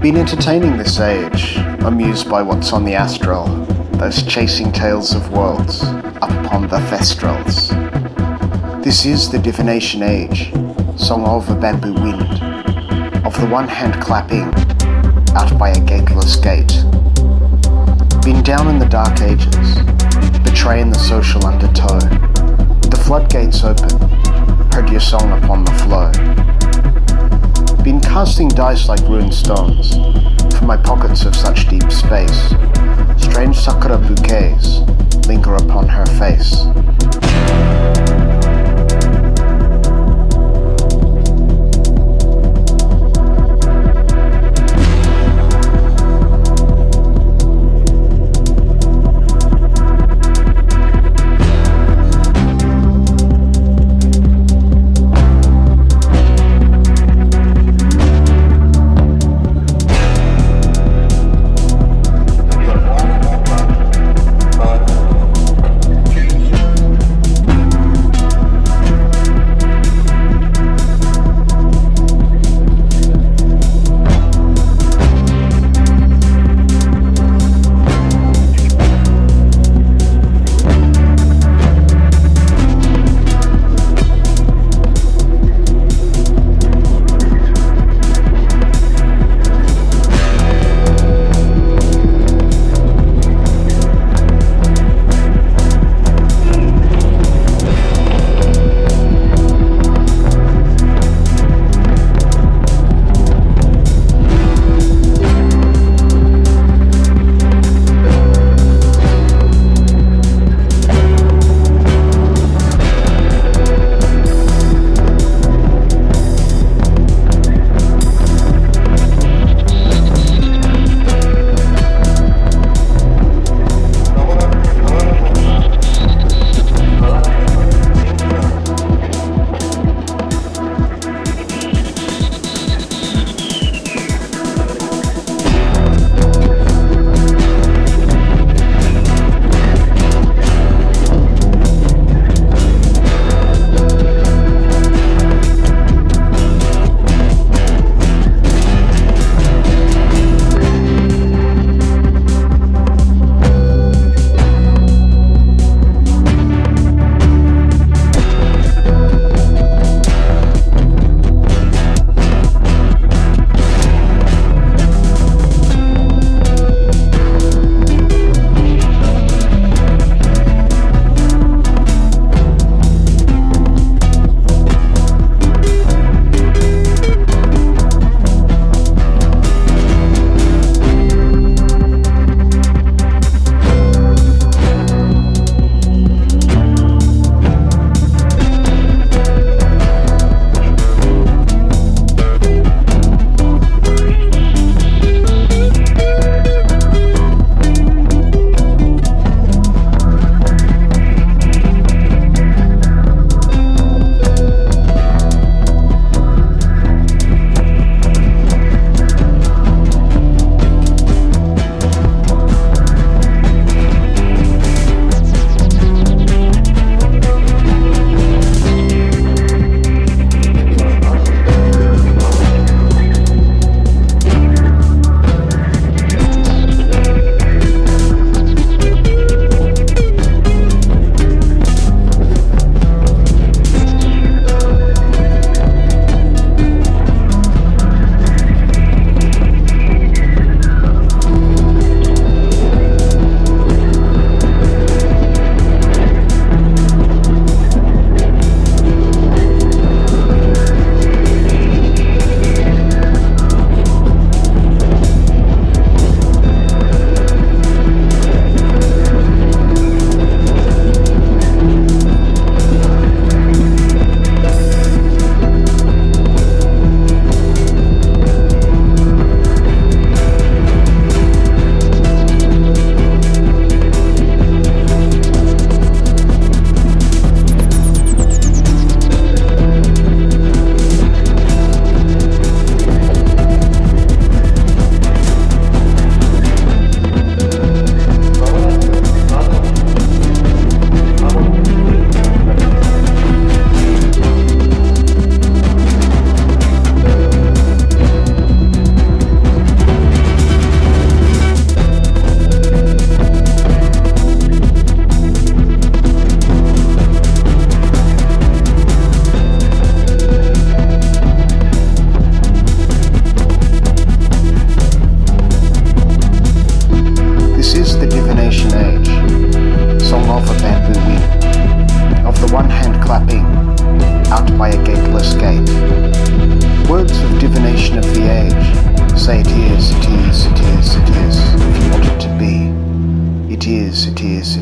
Been entertaining this age, amused by what's on the astral, those chasing tales of worlds up upon the thestrals. This is the divination age, song of a bamboo wind, of the one hand clapping out by a gateless gate. Been down in the dark ages, betraying the social undertow. The floodgates open, heard your song upon the flow. Been casting dice like ruined stones from my pockets of such deep space. Strange sakura bouquets linger upon her face.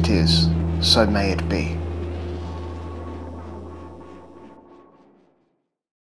It is. So may it be.